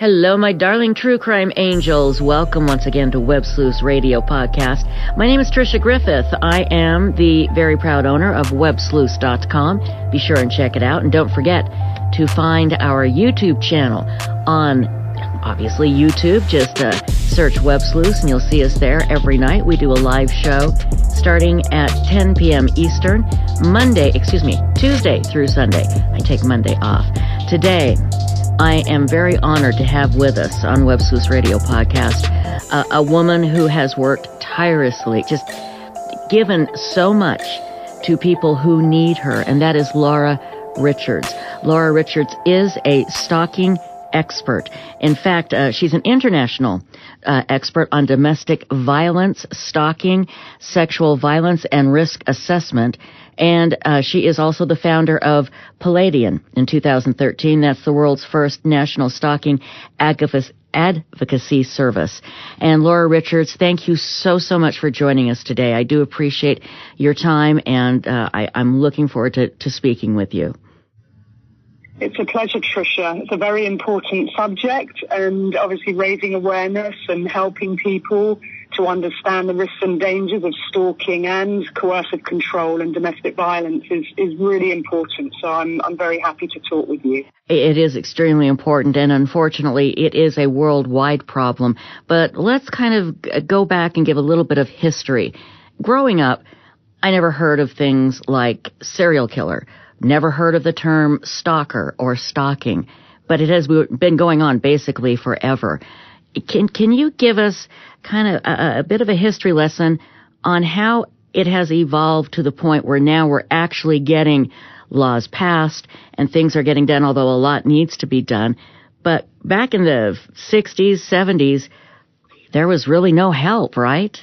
Hello, my darling true crime angels. Welcome once again to Web Sleuths Radio Podcast. My name is Trisha Griffith. I am the very proud owner of websleuths.com. Be sure and check it out. And don't forget to find our YouTube channel on obviously YouTube. Just uh, search Web Sleuths and you'll see us there every night. We do a live show starting at 10 p.m. Eastern, Monday, excuse me, Tuesday through Sunday. I take Monday off. Today, I am very honored to have with us on Web Sleuths Radio podcast uh, a woman who has worked tirelessly, just given so much to people who need her, and that is Laura Richards. Laura Richards is a stalking expert. In fact, uh, she's an international uh, expert on domestic violence, stalking, sexual violence, and risk assessment. And uh, she is also the founder of Paladin in 2013. That's the world's first national stalking advocacy service. And Laura Richards, thank you so, so much for joining us today. I do appreciate your time, and uh, I, am looking forward to, to speaking with you. It's a pleasure, Trisha. It's a very important subject, and obviously raising awareness and helping people to understand the risks and dangers of stalking and coercive control and domestic violence is, is really important. So I'm, I'm very happy to talk with you. It is extremely important, and unfortunately, it is a worldwide problem. But let's kind of go back and give a little bit of history. Growing up, I never heard of things like serial killer Never heard of the term stalker or stalking, but it has been going on basically forever. Can can you give us kind of a, a bit of a history lesson on how it has evolved to the point where now we're actually getting laws passed and things are getting done, although a lot needs to be done. But back in the 60s, 70s, there was really no help, right?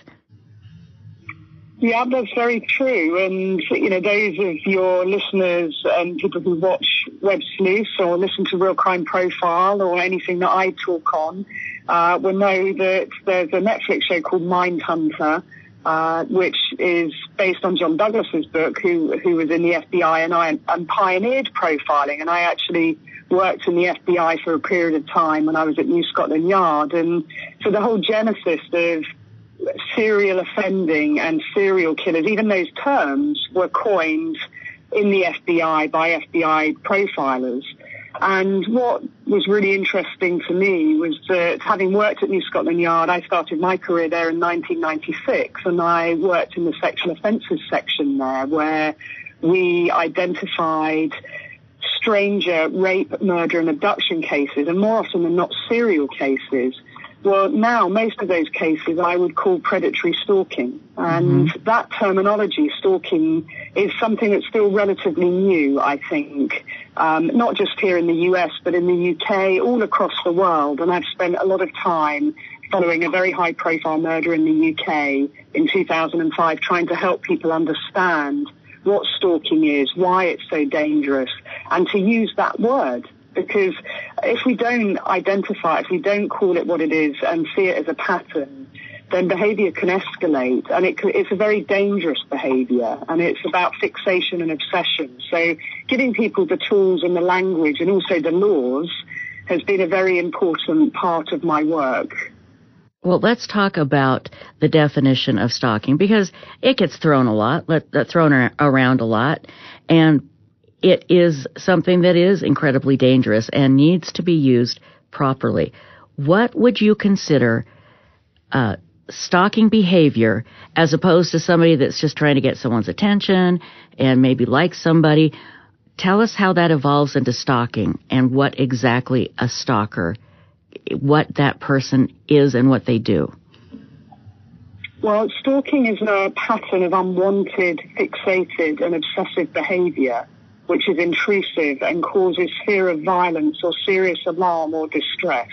Yeah, that's very true. And, you know, those of your listeners and people who watch Web Sleuth or listen to Real Crime Profile or anything that I talk on uh, will know that there's a Netflix show called Mindhunter, uh, which is based on John Douglas's book, who, who was in the FBI and I and pioneered profiling. And I actually worked in the FBI for a period of time when I was at New Scotland Yard. And so the whole genesis of serial offending and serial killers, even those terms were coined in the FBI by FBI profilers. And what was really interesting to me was that having worked at New Scotland Yard, I started my career there in 1996 and I worked in the sexual offences section there where we identified stranger rape, murder and abduction cases and more often than not serial cases well, now most of those cases I would call predatory stalking. And mm-hmm. that terminology, stalking, is something that's still relatively new, I think. Um, not just here in the US, but in the UK, all across the world. And I've spent a lot of time following a very high profile murder in the UK in 2005, trying to help people understand what stalking is, why it's so dangerous, and to use that word because if we don't identify, if we don't call it what it is and see it as a pattern, then behavior can escalate and it, it's a very dangerous behavior and it's about fixation and obsession. So giving people the tools and the language and also the laws has been a very important part of my work. Well, let's talk about the definition of stalking because it gets thrown a lot, uh, thrown around a lot, and it is something that is incredibly dangerous and needs to be used properly. What would you consider uh, stalking behavior as opposed to somebody that's just trying to get someone's attention and maybe like somebody? Tell us how that evolves into stalking and what exactly a stalker, what that person is and what they do. Well, stalking is a pattern of unwanted, fixated, and obsessive behavior which is intrusive and causes fear of violence or serious alarm or distress.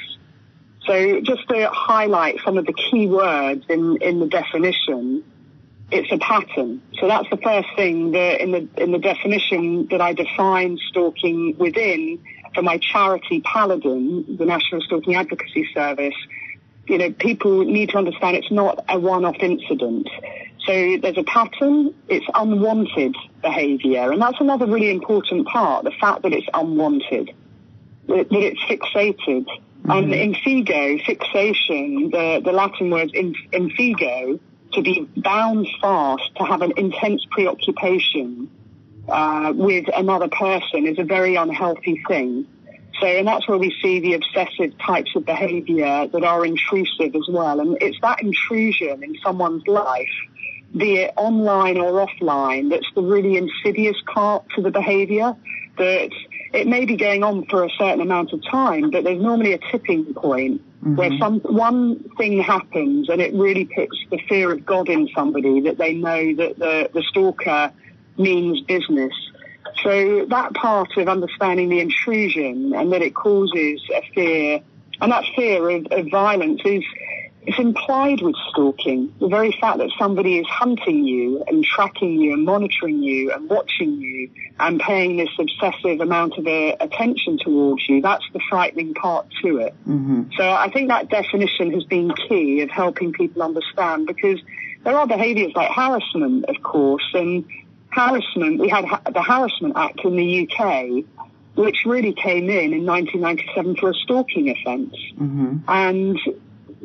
So just to highlight some of the key words in, in the definition, it's a pattern. So that's the first thing that in the, in the definition that I define stalking within for my charity Paladin, the National Stalking Advocacy Service. You know, people need to understand it's not a one-off incident. So there's a pattern, it's unwanted behaviour, and that's another really important part, the fact that it's unwanted, that, it's fixated, Mm-hmm. And infigo, fixation, the, the Latin word in, infigo, to be bound fast, to have an intense preoccupation uh, with another person is a very unhealthy thing. So, and that's where we see the obsessive types of behavior that are intrusive as well. And it's that intrusion in someone's life, be it online or offline, that's the really insidious part to the behavior that it may be going on for a certain amount of time, but there's normally a tipping point mm-hmm. where some one thing happens and it really puts the fear of God in somebody that they know that the, the stalker means business. So that part of understanding the intrusion and that it causes a fear, and that fear of, of violence is it's implied with stalking. The very fact that somebody is hunting you and tracking you and monitoring you and watching you and paying this obsessive amount of uh, attention towards you, that's the frightening part to it. Mm-hmm. So I think that definition has been key of helping people understand because there are behaviours like harassment, of course, and harassment, we had the Harassment Act in the UK, which really came in in 1997 for a stalking offence. Mm-hmm. And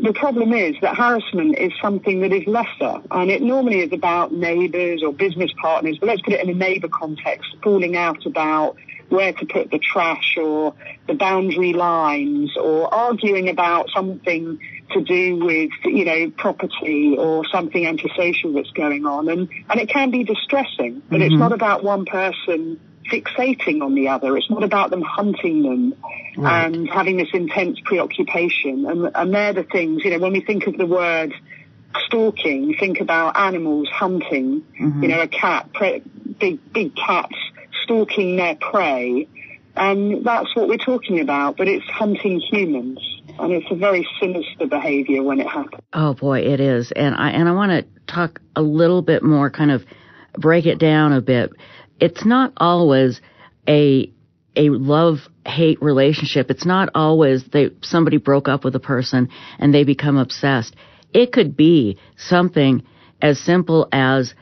the problem is that harassment is something that is lesser, and it normally is about neighbours or business partners, but let's put it in a neighbour context, falling out about where to put the trash or the boundary lines or arguing about something to do with, you know, property or something antisocial that's going on. And, and it can be distressing, but mm-hmm. it's not about one person fixating on the other. It's not about them hunting them right. and having this intense preoccupation. And, and they're the things, you know, when we think of the word stalking, think about animals hunting, mm-hmm. you know, a cat, pre- big, big cats stalking their prey. And that's what we're talking about, but it's hunting humans. And it's a very sinister behavior when it happens. Oh boy, it is. And I, and I want to talk a little bit more, kind of break it down a bit. It's not always a, a love hate relationship. It's not always they, somebody broke up with a person and they become obsessed. It could be something as simple as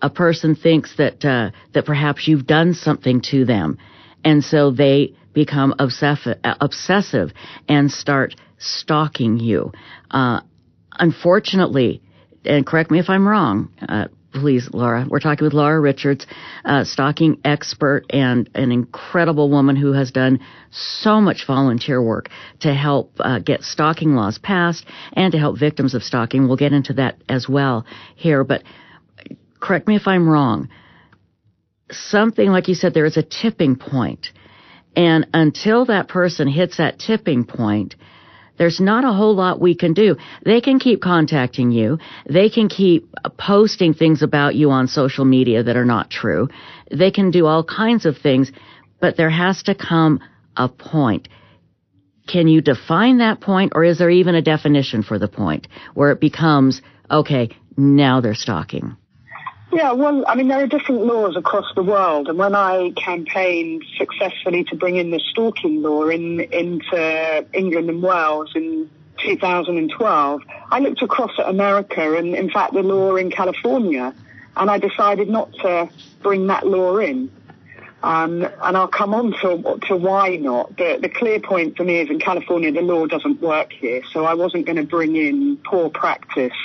a person thinks that uh, that perhaps you've done something to them, and so they become obsessive, obsessive and start stalking you. Uh, unfortunately, and correct me if I'm wrong. Uh, please, Laura. We're talking with Laura Richards, uh, stalking expert and an incredible woman who has done so much volunteer work to help uh, get stalking laws passed and to help victims of stalking. We'll get into that as well here, but correct me if I'm wrong, something like you said, there is a tipping point. And until that person hits that tipping point, there's not a whole lot we can do. They can keep contacting you. They can keep uh, posting things about you on social media that are not true. They can do all kinds of things, but there has to come a point. Can you define that point or is there even a definition for the point where it becomes, okay, now they're stalking? Yeah, well, I mean, there are different laws across the world, and when I campaigned successfully to bring in the stalking law in, into England and Wales in 2012, I looked across at America and, in fact, the law in California, and I decided not to bring that law in. Um, and I'll come on to, to why not. The, the clear point for me is in California, the law doesn't work here, so I wasn't going to bring in poor practice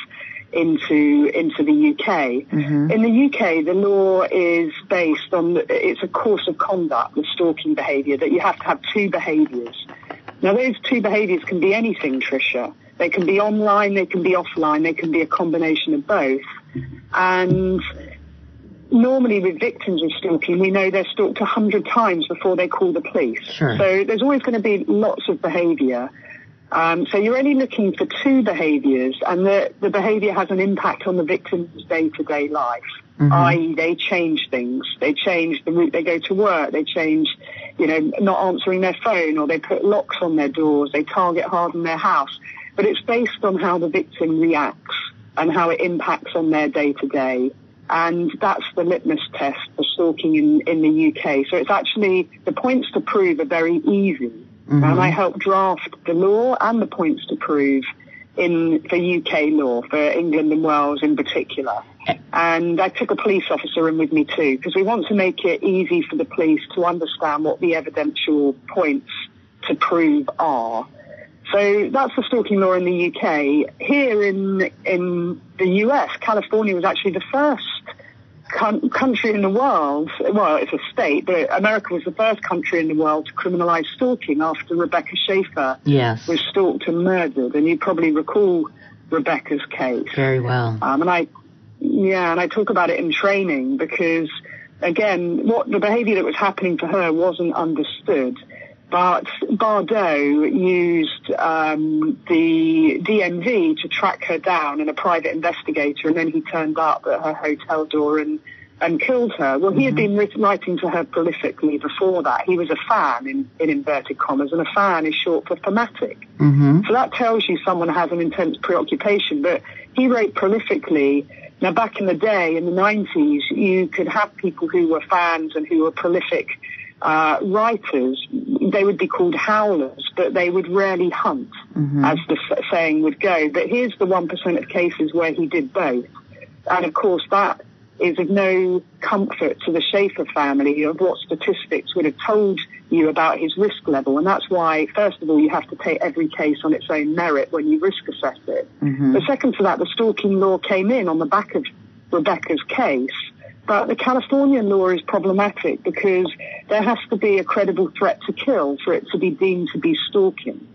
into into the UK. Mm-hmm. In the UK, the law is based on it's a course of conduct, the stalking behaviour that you have to have two behaviours. Now, those two behaviours can be anything, Trisha. They can be online, they can be offline, they can be a combination of both. And normally with victims of stalking, we know they're stalked a hundred times before they call the police. Sure. So there's always going to be lots of behaviour. Um, so you're only looking for two behaviours, and the, the behaviour has an impact on the victim's day-to-day life. Mm-hmm. I.e., they change things. They change the route they go to work. They change, you know, not answering their phone, or they put locks on their doors. They target hard on their house. But it's based on how the victim reacts and how it impacts on their day-to-day. And that's the litmus test for stalking in, in the UK. So it's actually, the points to prove are very easy. Mm-hmm. And I helped draft the law and the points to prove in for UK law, for England and Wales in particular. And I took a police officer in with me too, because we want to make it easy for the police to understand what the evidential points to prove are. So that's the stalking law in the UK. Here in in the US, California was actually the first country in the world. Well, it's a state, but America was the first country in the world to criminalize stalking after Rebecca Schaeffer yes. was stalked and murdered. And you probably recall Rebecca's case. Very well. Um, and I, yeah, and I talk about it in training because, again, what the behaviour that was happening to her wasn't understood. But Bardo used um, the DMV to track her down and a private investigator, and then he turned up at her hotel door and and killed her. Well, he mm-hmm. had been writing to her prolifically before that. He was a fan, in, in inverted commas, and a fan is short for fanatic. Mm-hmm. So that tells you someone has an intense preoccupation. But he wrote prolifically. Now, back in the day, in the 90s, you could have people who were fans and who were prolific uh, writers, they would be called howlers, but they would rarely hunt, mm-hmm. as the saying would go. But here's the 1% of cases where he did both. And of course, that is of no comfort to the Schaeffer family of what statistics would have told you about his risk level. And that's why, first of all, you have to take every case on its own merit when you risk assess it. Mm-hmm. But second to that, the stalking law came in on the back of Rebecca's case. But the Californian law is problematic because there has to be a credible threat to kill for it to be deemed to be stalking.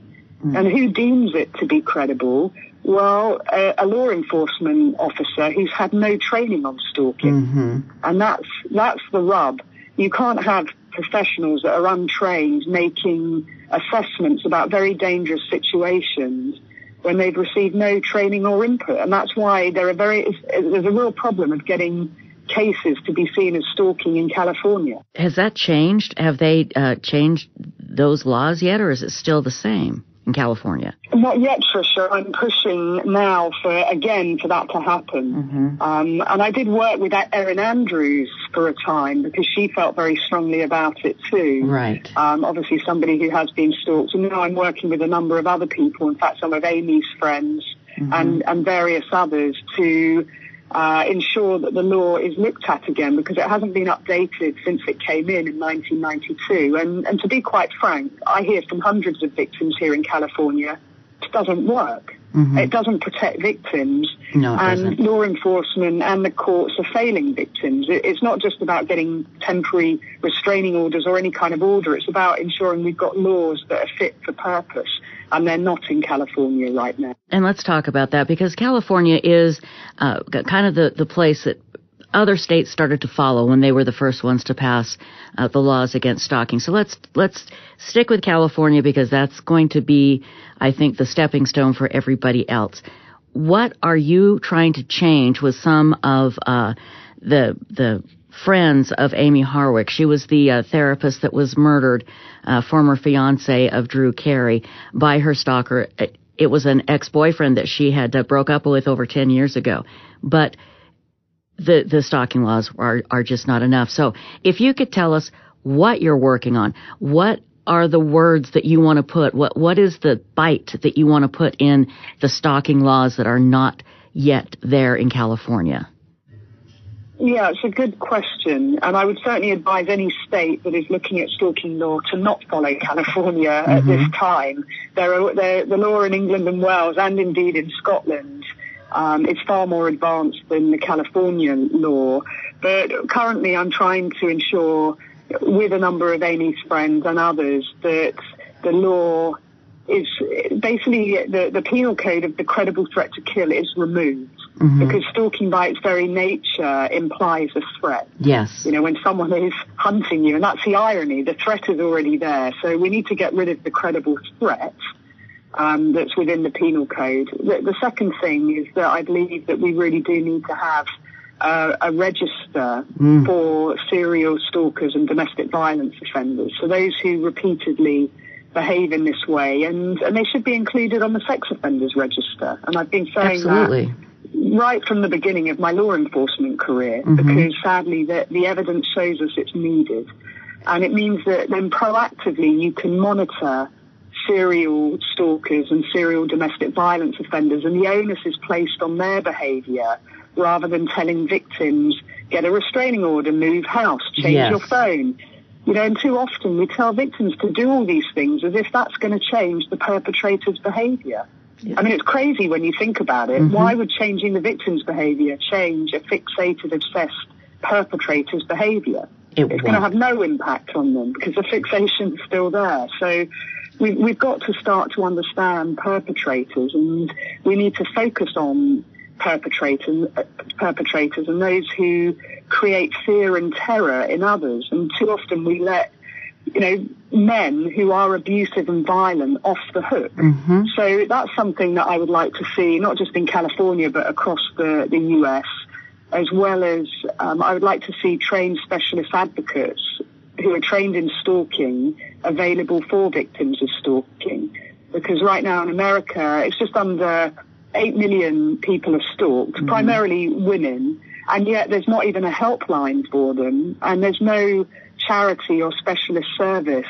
Mm. And who deems it to be credible? Well, a, a, law enforcement officer who's had no training on stalking. Mm-hmm. And that's, that's the rub. You can't have professionals that are untrained making assessments about very dangerous situations when they've received no training or input. And that's why there are very, there's a real problem of getting cases to be seen as stalking in California. Has that changed? Have they uh, changed those laws yet, or is it still the same? In California? Not yet, Trisha. I'm pushing now for, again, for that to happen. Mm-hmm. Um, and I did work with Erin Andrews for a time because she felt very strongly about it too. Right. Um, obviously somebody who has been stalked. And now I'm working with a number of other people, in fact, some of Amy's friends mm-hmm. and, and various others to uh, ensure that the law is looked at again because it hasn't been updated since it came in in 1992. And, and to be quite frank, I hear from hundreds of victims here in California, it doesn't work. Mm-hmm. It doesn't protect victims. No, and doesn't. law enforcement and the courts are failing victims. It, it's not just about getting temporary restraining orders or any kind of order. It's about ensuring we've got laws that are fit for purpose and they're not in California right now. And let's talk about that because California is uh, kind of the, the place that other states started to follow when they were the first ones to pass uh, the laws against stalking. So let's let's stick with California because that's going to be, I think, the stepping stone for everybody else. What are you trying to change with some of uh, the the friends of Amy Harwick. She was the uh, therapist that was murdered, uh, former fiance of Drew Carey, by her stalker. It was an ex-boyfriend that she had uh, broke up with over 10 years ago. But the, the stalking laws are, are just not enough. So if you could tell us what you're working on, what are the words that you want to put? What, what is the bite that you want to put in the stalking laws that are not yet there in California? Yeah, it's a good question, and I would certainly advise any state that is looking at stalking law to not follow California mm-hmm. at this time. There are there, the law in England and Wales, and indeed in Scotland, um, is far more advanced than the Californian law. But currently, I'm trying to ensure, with a number of Amy's friends and others, that the law is basically the, the penal code of the credible threat to kill is removed mm-hmm. because stalking by its very nature implies a threat. Yes. You know, when someone is hunting you, and that's the irony, the threat is already there. So we need to get rid of the credible threat um, that's within the penal code. The, the, second thing is that I believe that we really do need to have uh, a register mm. for serial stalkers and domestic violence offenders. So those who repeatedly behave in this way, and, and they should be included on the sex offenders register. And I've been saying Absolutely. that right from the beginning of my law enforcement career, mm-hmm. because sadly the, the evidence shows us it's needed. And it means that then proactively you can monitor serial stalkers and serial domestic violence offenders, and the onus is placed on their behaviour rather than telling victims, get a restraining order, move house, change yes. your phone You know, and too often we tell victims to do all these things as if that's going to change the perpetrator's behavior. I mean, it's crazy when you think about it. Mm-hmm. Why would changing the victim's behavior change a fixated, obsessed perpetrator's behavior? It it's going to have no impact on them because the fixation is still there. So we, we've got to start to understand perpetrators and we need to focus on perpetrators, perpetrators and those who create fear and terror in others. And too often we let, you know, men who are abusive and violent off the hook. Mm-hmm. So that's something that I would like to see, not just in California, but across the, the US, as well as um, I would like to see trained specialist advocates who are trained in stalking available for victims of stalking. Because right now in America, it's just under 8 million people are stalked, mm-hmm. primarily women, and yet there's not even a helpline for them, and there's no charity or specialist service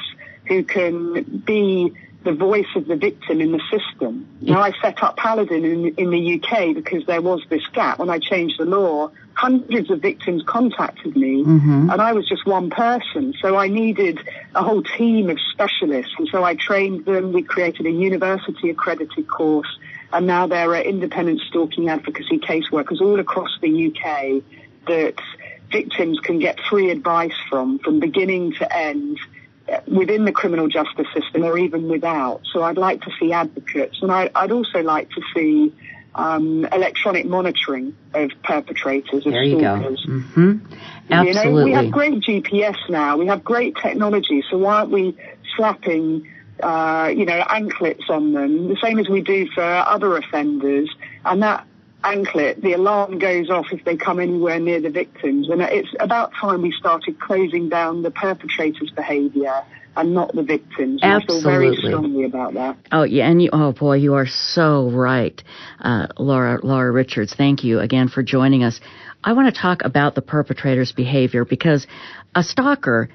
who can be the voice of the victim in the system. Now, I set up Paladin in, in the UK because there was this gap. When I changed the law, hundreds of victims contacted me, mm-hmm. and I was just one person. So I needed a whole team of specialists, and so I trained them. We created a university accredited course and now there are independent stalking advocacy caseworkers all across the UK that victims can get free advice from, from beginning to end, within the criminal justice system or even without. So I'd like to see advocates, and I, would also like to see um, electronic monitoring of perpetrators of there you stalkers. Go. Mm-hmm. Absolutely. You know, we have great GPS now. We have great technology. So why aren't we slapping uh, you know, anklets on them, the same as we do for other offenders. And that anklet, the alarm goes off if they come anywhere near the victims. And it's about time we started closing down the perpetrator's behaviour and not the victims. Absolutely. I feel very strongly about that. Oh yeah, and you, oh boy, you are so right, uh, Laura Laura Richards. Thank you again for joining us. I want to talk about the perpetrator's behavior because a stalker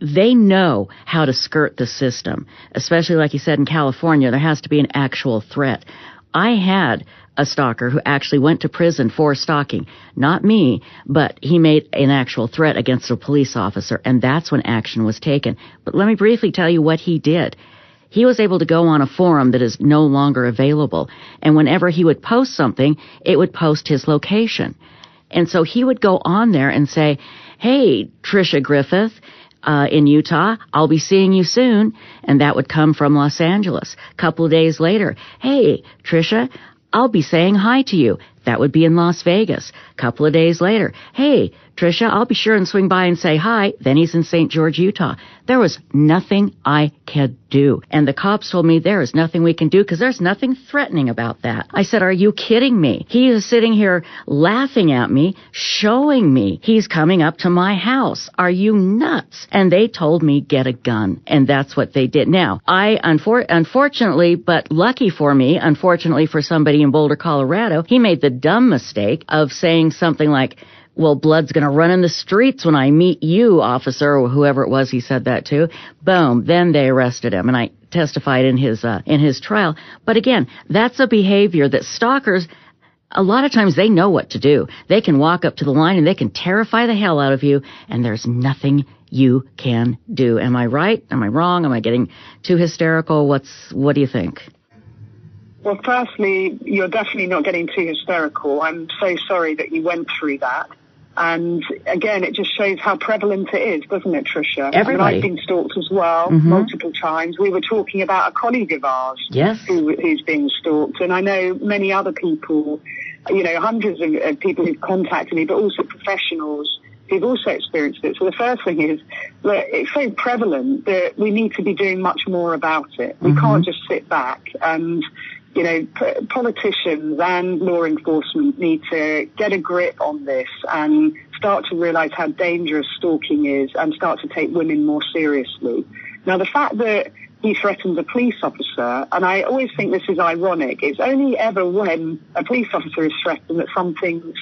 they know how to skirt the system, especially like you said in California, there has to be an actual threat. I had a stalker who actually went to prison for stalking. Not me, but he made an actual threat against a police officer, and that's when action was taken. But let me briefly tell you what he did. He was able to go on a forum that is no longer available, and whenever he would post something, it would post his location. And so he would go on there and say, Hey, Trisha Griffith, uh, in Utah. I'll be seeing you soon. And that would come from Los Angeles. A couple of days later, hey, Trisha, I'll be saying hi to you. That would be in Las Vegas. A couple of days later, hey, Trisha, I'll be sure and swing by and say hi. Then he's in St. George, Utah. There was nothing I could do. And the cops told me there is nothing we can do because there's nothing threatening about that. I said, are you kidding me? He is sitting here laughing at me, showing me he's coming up to my house. Are you nuts? And they told me get a gun. And that's what they did. Now, I, unfor- unfortunately, but lucky for me, unfortunately for somebody in Boulder, Colorado, he made the dumb mistake of saying something like, well, blood's going to run in the streets when I meet you, officer, or whoever it was he said that to. Boom. Then they arrested him. And I testified in his, uh, in his trial. But again, that's a behavior that stalkers, a lot of times they know what to do. They can walk up to the line and they can terrify the hell out of you, and there's nothing you can do. Am I right? Am I wrong? Am I getting too hysterical? What's, what do you think? Well, firstly, you're definitely not getting too hysterical. I'm so sorry that you went through that. And again, it just shows how prevalent it is, doesn't it, Trisha? Everybody. I mean, I've been stalked as well, mm-hmm. multiple times. We were talking about a colleague of ours yes. who, who's being stalked. And I know many other people, you know, hundreds of, of people who've contacted me, but also professionals who've also experienced it. So the first thing is that it's so prevalent that we need to be doing much more about it. We mm-hmm. can't just sit back and you know, p- politicians and law enforcement need to get a grip on this and start to realize how dangerous stalking is and start to take women more seriously. Now, the fact that he threatens a police officer, and I always think this is ironic. It's only ever when a police officer is threatened that something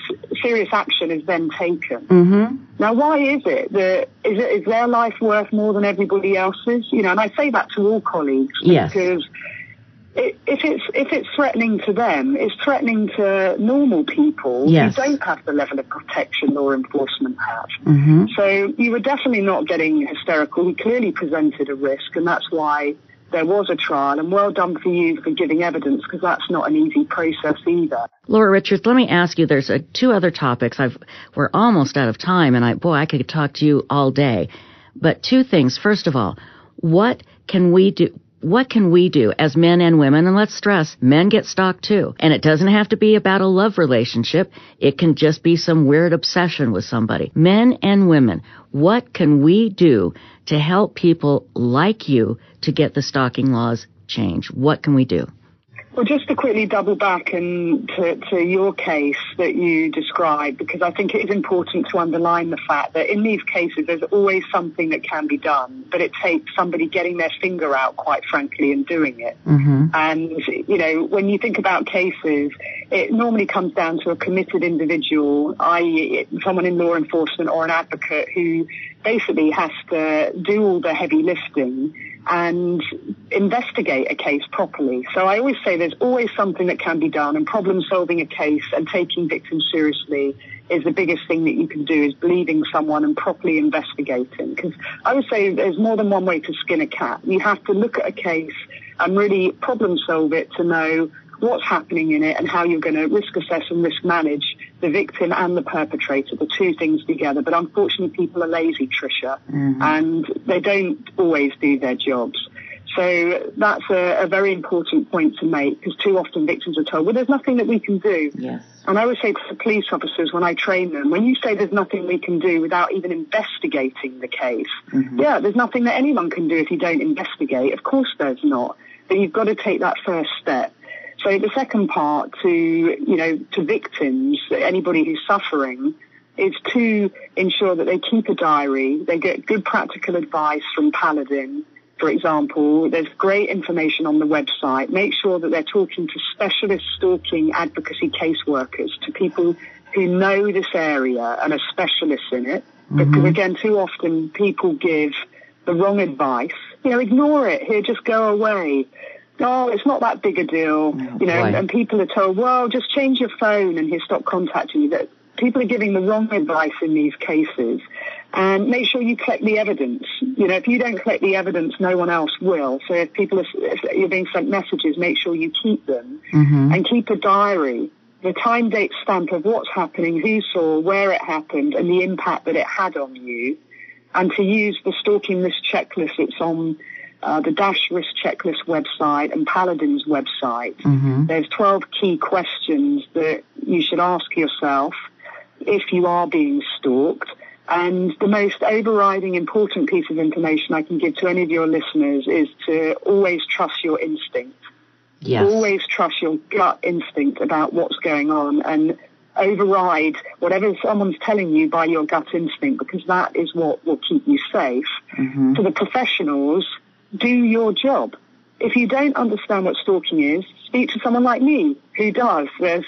serious action is then taken. Mm-hmm. Now, why is it that is, it, is their life worth more than everybody else's? You know, and I say that to all colleagues yes. because if it's if it's threatening to them, it's threatening to normal people yes. who don't have the level of protection law enforcement have. Mm-hmm. So you were definitely not getting hysterical. He clearly presented a risk, and that's why there was a trial. And well done for you for giving evidence, because that's not an easy process either. Laura Richards, let me ask you. There's uh, two other topics. I've we're almost out of time, and I boy, I could talk to you all day. But two things. First of all, what can we do? What can we do as men and women? And let's stress, men get stalked too. And it doesn't have to be about a love relationship. It can just be some weird obsession with somebody. Men and women, what can we do to help people like you to get the stalking laws changed? What can we do? Well, just to quickly double back and to, to, your case that you described, because I think it is important to underline the fact that in these cases there's always something that can be done, but it takes somebody getting their finger out, quite frankly, and doing it. Mm-hmm. And, you know, when you think about cases, it normally comes down to a committed individual, i.e. someone in law enforcement or an advocate who basically has to do all the heavy lifting and investigate a case properly. So I always say there's always something that can be done and problem solving a case and taking victims seriously is the biggest thing that you can do is believing someone and properly investigating. Because I would say there's more than one way to skin a cat. You have to look at a case and really problem solve it to know what's happening in it and how you're going to risk assess and risk manage the victim and the perpetrator, the two things together. But unfortunately, people are lazy, Trisha, mm-hmm. and they don't always do their jobs. So that's a, a very important point to make because too often victims are told, well, there's nothing that we can do. Yes. And I would say to the police officers when I train them, when you say there's nothing we can do without even investigating the case, mm-hmm. yeah, there's nothing that anyone can do if you don't investigate. Of course there's not. But you've got to take that first step. So the second part to, you know, to victims, anybody who's suffering, is to ensure that they keep a diary, they get good practical advice from Paladin, for example. There's great information on the website. Make sure that they're talking to specialist stalking advocacy caseworkers, to people who know this area and are specialists in it. Mm-hmm. Because again, too often people give the wrong advice. You know, ignore it. Here, just go away oh, it's not that big a deal, you know, and, and, people are told, well, just change your phone and he'll stop contacting you. That people are giving the wrong advice in these cases. And make sure you collect the evidence. You know, if you don't collect the evidence, no one else will. So if people are, if you're being sent messages, make sure you keep them mm-hmm. and keep a diary. The time date stamp of what's happening, who saw, where it happened, and the impact that it had on you. And to use the stalking risk checklist that's on uh, the Dash Risk Checklist website and Paladin's website. Mm-hmm. There's 12 key questions that you should ask yourself if you are being stalked. And the most overriding important piece of information I can give to any of your listeners is to always trust your instinct. Yes. Always trust your gut instinct about what's going on and override whatever someone's telling you by your gut instinct because that is what will keep you safe. Mm-hmm. To the professionals, do your job. If you don't understand what stalking is, speak to someone like me who does. There's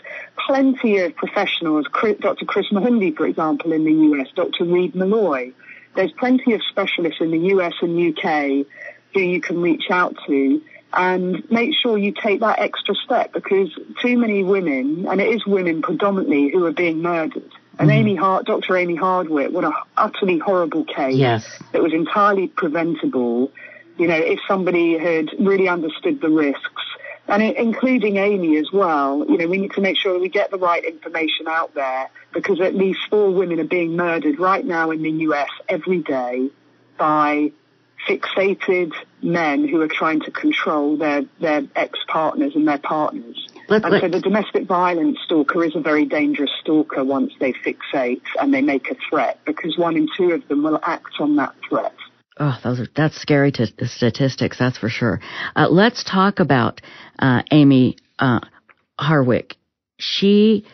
plenty of professionals, Dr. Kris Mohandie, for example, in the US, Dr. Reid Meloy. There's plenty of specialists in the US and UK who you can reach out to and make sure you take that extra step because too many women, and it is women predominantly, who are being murdered. And mm. Amy Hart, Dr. Amy Harwick, what an utterly horrible case yes. that was entirely preventable you know, if somebody had really understood the risks, and including Amy as well, you know, we need to make sure that we get the right information out there because at least four women are being murdered right now in the US every day by fixated men who are trying to control their, their ex-partners and their partners. Let, and so the domestic violence stalker is a very dangerous stalker once they fixate and they make a threat because one in two of them will act on that threat. Oh, those are that's scary t- statistics. That's for sure. Uh, let's talk about uh, Amy uh, Harwick. She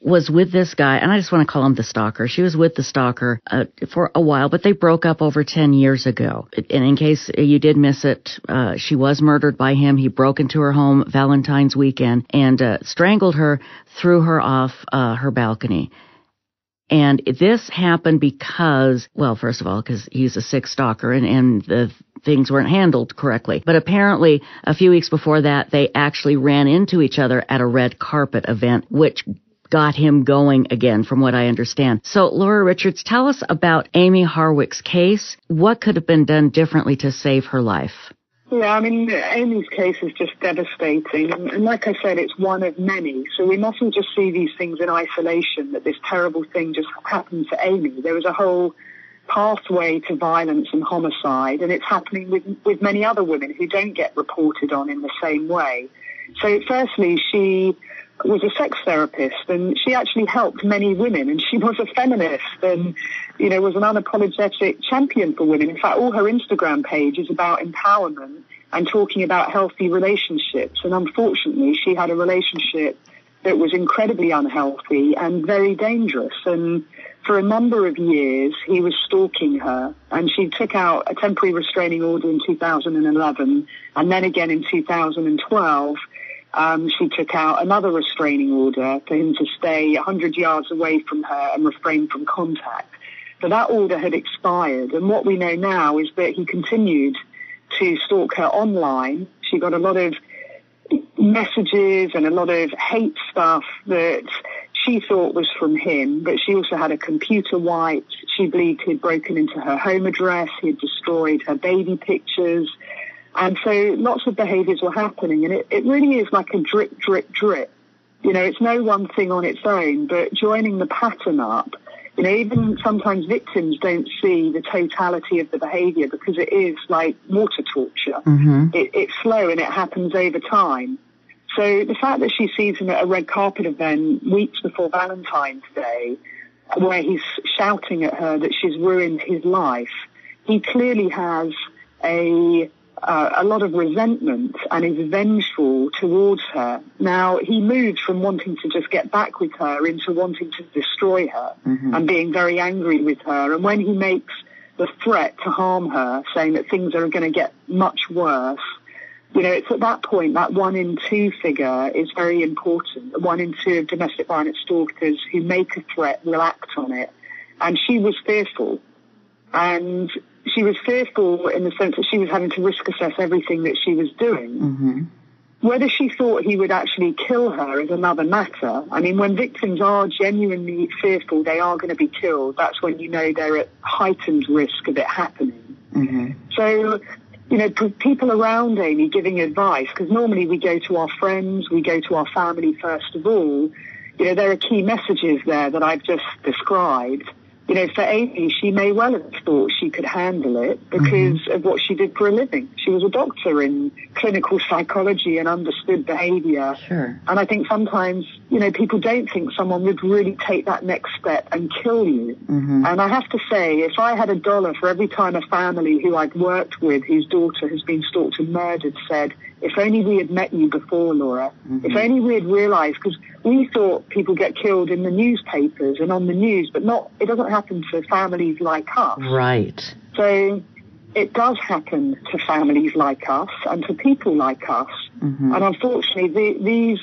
was with this guy, and I just want to call him the stalker. She was with the stalker uh, for a while, but they broke up over 10 years ago. And in case you did miss it, uh, she was murdered by him. He broke into her home Valentine's weekend and uh, strangled her, threw her off uh, her balcony. And this happened because, well, first of all, because he's a sick stalker and, and the things weren't handled correctly. But apparently, a few weeks before that, they actually ran into each other at a red carpet event, which got him going again, from what I understand. So, Laura Richards, tell us about Amy Harwick's case. What could have been done differently to save her life? Yeah, I mean, Amy's case is just devastating. And, like I said, it's one of many. So we mustn't just see these things in isolation, that this terrible thing just happened to Amy. There was a whole pathway to violence and homicide, and it's happening with, with many other women who don't get reported on in the same way. So firstly, she was a sex therapist and she actually helped many women and she was a feminist and, you know, was an unapologetic champion for women. In fact, all her Instagram page is about empowerment and talking about healthy relationships. And unfortunately, she had a relationship that was incredibly unhealthy and very dangerous. And for a number of years, he was stalking her and she took out a temporary restraining order in 2011 and then again in 2012 um, she took out another restraining order for him to stay 100 yards away from her and refrain from contact. But that order had expired, and what we know now is that he continued to stalk her online. She got a lot of messages and a lot of hate stuff that she thought was from him, but she also had a computer wiped. She believed he'd broken into her home address, he'd destroyed her baby pictures, and so lots of behaviours were happening and it, it really is like a drip, drip, drip. You know, it's no one thing on its own, but joining the pattern up, you know, even sometimes victims don't see the totality of the behaviour because it is like water torture. Mm-hmm. It, it's slow and it happens over time. So the fact that she sees him at a red carpet event weeks before Valentine's Day, where he's shouting at her that she's ruined his life, he clearly has a uh, a lot of resentment and is vengeful towards her. Now, he moves from wanting to just get back with her into wanting to destroy her mm-hmm. and being very angry with her. And when he makes the threat to harm her, saying that things are going to get much worse, you know, it's at that point that one in two figure is very important. One in two of domestic violence stalkers who make a threat will act on it. And she was fearful. And she was fearful in the sense that she was having to risk assess everything that she was doing. Mm-hmm. Whether she thought he would actually kill her is another matter. I mean, when victims are genuinely fearful they are going to be killed, that's when you know they're at heightened risk of it happening. Mm-hmm. So, you know, people around Amy giving advice, because normally we go to our friends, we go to our family first of all. You know, there are key messages there that I've just described you know, for Amy, she may well have thought she could handle it because mm-hmm. of what she did for a living. She was a doctor in clinical psychology and understood behavior. Sure. And I think sometimes, you know, people don't think someone would really take that next step and kill you. Mm-hmm. And I have to say, if I had a dollar for every time a family who I'd worked with whose daughter has been stalked and murdered said, if only we had met you before, Laura. Mm-hmm. If only we had realized, because we thought people get killed in the newspapers and on the news, but not, it doesn't happen to families like us. Right. So it does happen to families like us and to people like us. Mm-hmm. And unfortunately, the, these,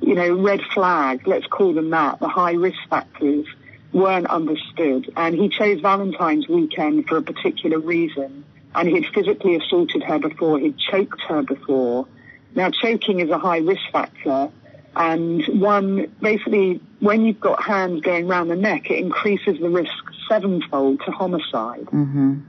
you know, red flags, let's call them that, the high risk factors, weren't understood. And he chose Valentine's weekend for a particular reason and he'd physically assaulted her before, he'd choked her before. Now, choking is a high risk factor, and one, basically, when you've got hands going around the neck, it increases the risk sevenfold to homicide. Mm-hmm.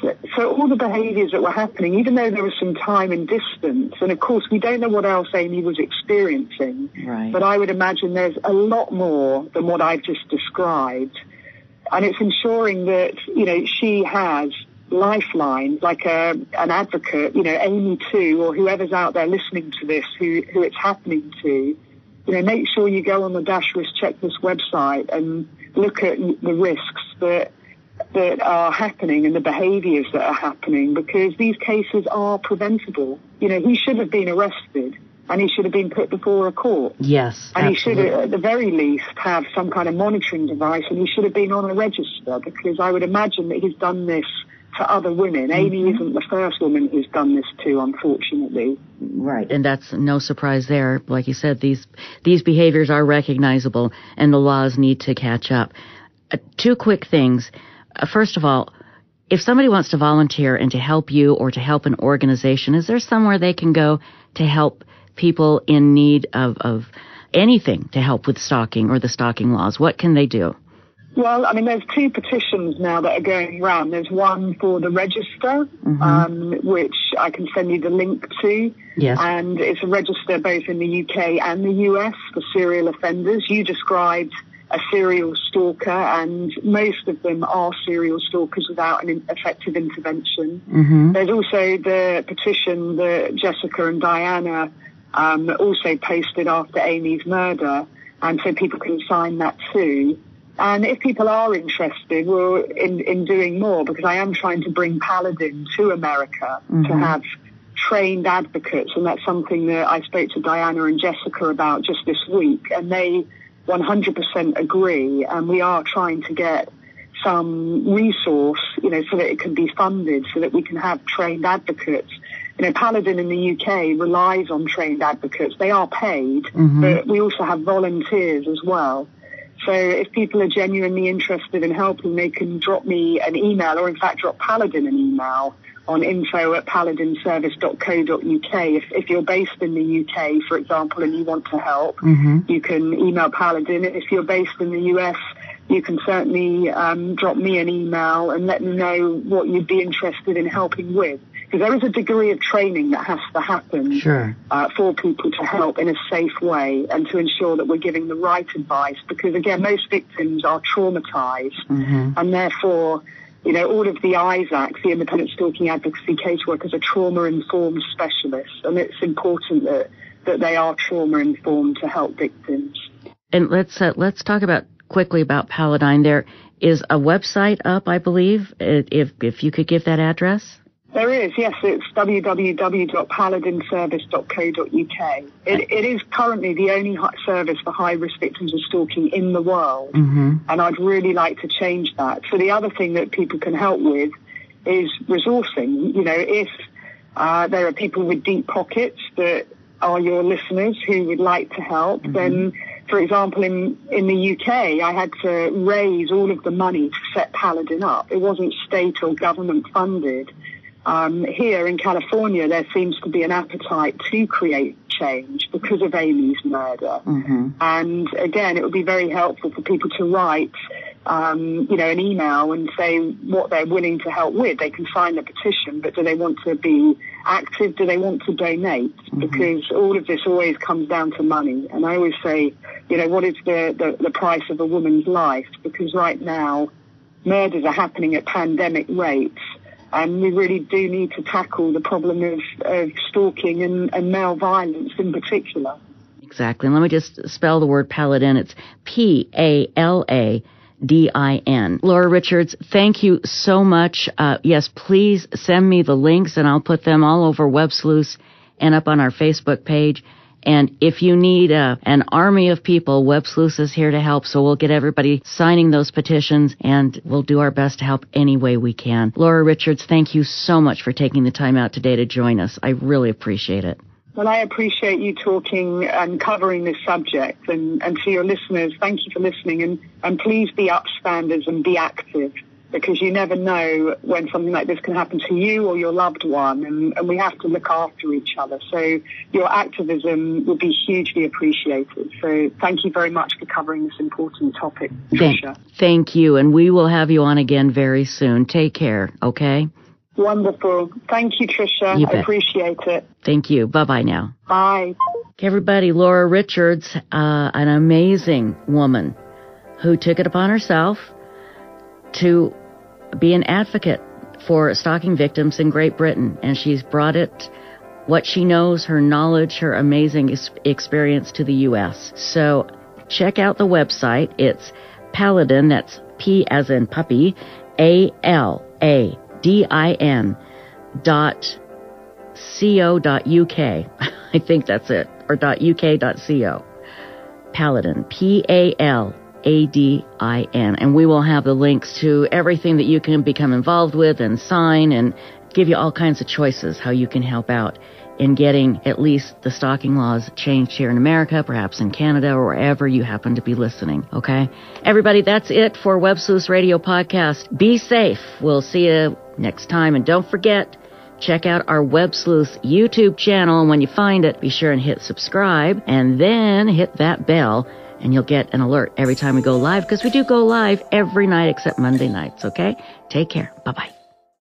So, so all the behaviours that were happening, even though there was some time and distance, and of course we don't know what else Amy was experiencing, right. but I would imagine there's a lot more than what I've just described. And it's ensuring that, you know, she has lifeline, like a, an advocate, you know, Amy too, or whoever's out there listening to this, who, who it's happening to, you know, make sure you go on the Dash Risk Checklist website and look at the risks that that are happening and the behaviours that are happening because these cases are preventable. You know, he should have been arrested and he should have been put before a court. Yes. And absolutely. he should, at the very least, have some kind of monitoring device and he should have been on a register because I would imagine that he's done this to other women. Mm-hmm. Amy isn't the first woman who's done this to, unfortunately. Right, and that's no surprise there. Like you said, these these behaviors are recognizable, and the laws need to catch up. uh, two quick things. Uh, first of all, if somebody wants to volunteer and to help you or to help an organization, is there somewhere they can go to help people in need of, of anything to help with stalking or the stalking laws? What can they do? Well, I mean, there's two petitions now that are going around. There's one for the register, mm-hmm. um, which I can send you the link to. Yes. And it's a register both in the UK and the US for serial offenders. You described a serial stalker, and most of them are serial stalkers without an effective intervention. Mm-hmm. There's also the petition that Jessica and Diana um, also posted after Amy's murder, and so people can sign that too. And if people are interested well, in, in doing more, because I am trying to bring Paladin to America mm-hmm. to have trained advocates, and that's something that I spoke to Diana and Jessica about just this week, and they 100% agree, and we are trying to get some resource, you know, so that it can be funded, so that we can have trained advocates. You know, Paladin in the UK relies on trained advocates. They are paid, mm-hmm. but we also have volunteers as well. So if people are genuinely interested in helping, they can drop me an email or in fact drop Paladin an email on info at paladinservice.co.uk. If, if you're based in the UK, for example, and you want to help, mm-hmm. you can email Paladin. If you're based in the US, you can certainly um, drop me an email and let me know what you'd be interested in helping with. Because there is a degree of training that has to happen sure. uh, for people to help in a safe way and to ensure that we're giving the right advice. Because again, most victims are traumatized mm-hmm. and therefore you know, all of the ISACs, the Independent Stalking Advocacy Caseworkers, are trauma-informed specialists, and it's important that, that they are trauma-informed to help victims. And let's uh, let's talk about quickly about Paladin. There is a website up, I believe. If if you could give that address. There is, yes. It's www.paladinservice.co.uk. It, it is currently the only service for high-risk victims of stalking in the world, mm-hmm. and I'd really like to change that. So the other thing that people can help with is resourcing. You know, if uh, there are people with deep pockets that are your listeners who would like to help, mm-hmm. then for example, in, in the UK, I had to raise all of the money to set Paladin up. It wasn't state or government funded. Um, here in California, there seems to be an appetite to create change because of Amy's murder. Mm-hmm. And again, it would be very helpful for people to write, um, you know, an email and say what they're willing to help with. They can sign the petition, but do they want to be active? Do they want to donate? Mm-hmm. Because all of this always comes down to money. And I always say, you know, what is the, the, the price of a woman's life? Because right now, murders are happening at pandemic rates and we really do need to tackle the problem of, of stalking and, and male violence in particular. Exactly. Let me just spell the word paladin. It's P A L A D I N. Laura Richards, thank you so much. Uh, yes, please send me the links and I'll put them all over Web Sleuth and up on our Facebook page. And if you need uh, an army of people, Web Sleuth is here to help. So we'll get everybody signing those petitions and we'll do our best to help any way we can. Laura Richards, thank you so much for taking the time out today to join us. I really appreciate it. Well, I appreciate you talking and covering this subject. And, and to your listeners, thank you for listening. And, and please be upstanders and be active because you never know when something like this can happen to you or your loved one, and, and we have to look after each other. So your activism would be hugely appreciated. So thank you very much for covering this important topic, Tricia. Thank you, and we will have you on again very soon. Take care, okay? Wonderful. Thank you, Tricia. You I appreciate it. Thank you. Bye bye now. Bye. Okay, everybody, Laura Richards, uh, an amazing woman who took it upon herself to be an advocate for stalking victims in Great Britain, and she's brought it, what she knows, her knowledge, her amazing experience to the U.S. So check out the website. It's Paladin, that's P as in puppy, A L A D I N dot co dot uk. I think that's it, or dot uk dot co. Paladin, P A L a-D-I-N. And we will have the links to everything that you can become involved with and sign and give you all kinds of choices how you can help out in getting at least the stalking laws changed here in America, perhaps in Canada, or wherever you happen to be listening. Okay? Everybody, that's it for Web Sleuths Radio Podcast. Be safe. We'll see you next time. And don't forget, check out our Web Sleuths YouTube channel. And when you find it, be sure and hit subscribe and then hit that bell and you'll get an alert every time we go live because we do go live every night except Monday nights. Okay? Take care. Bye bye.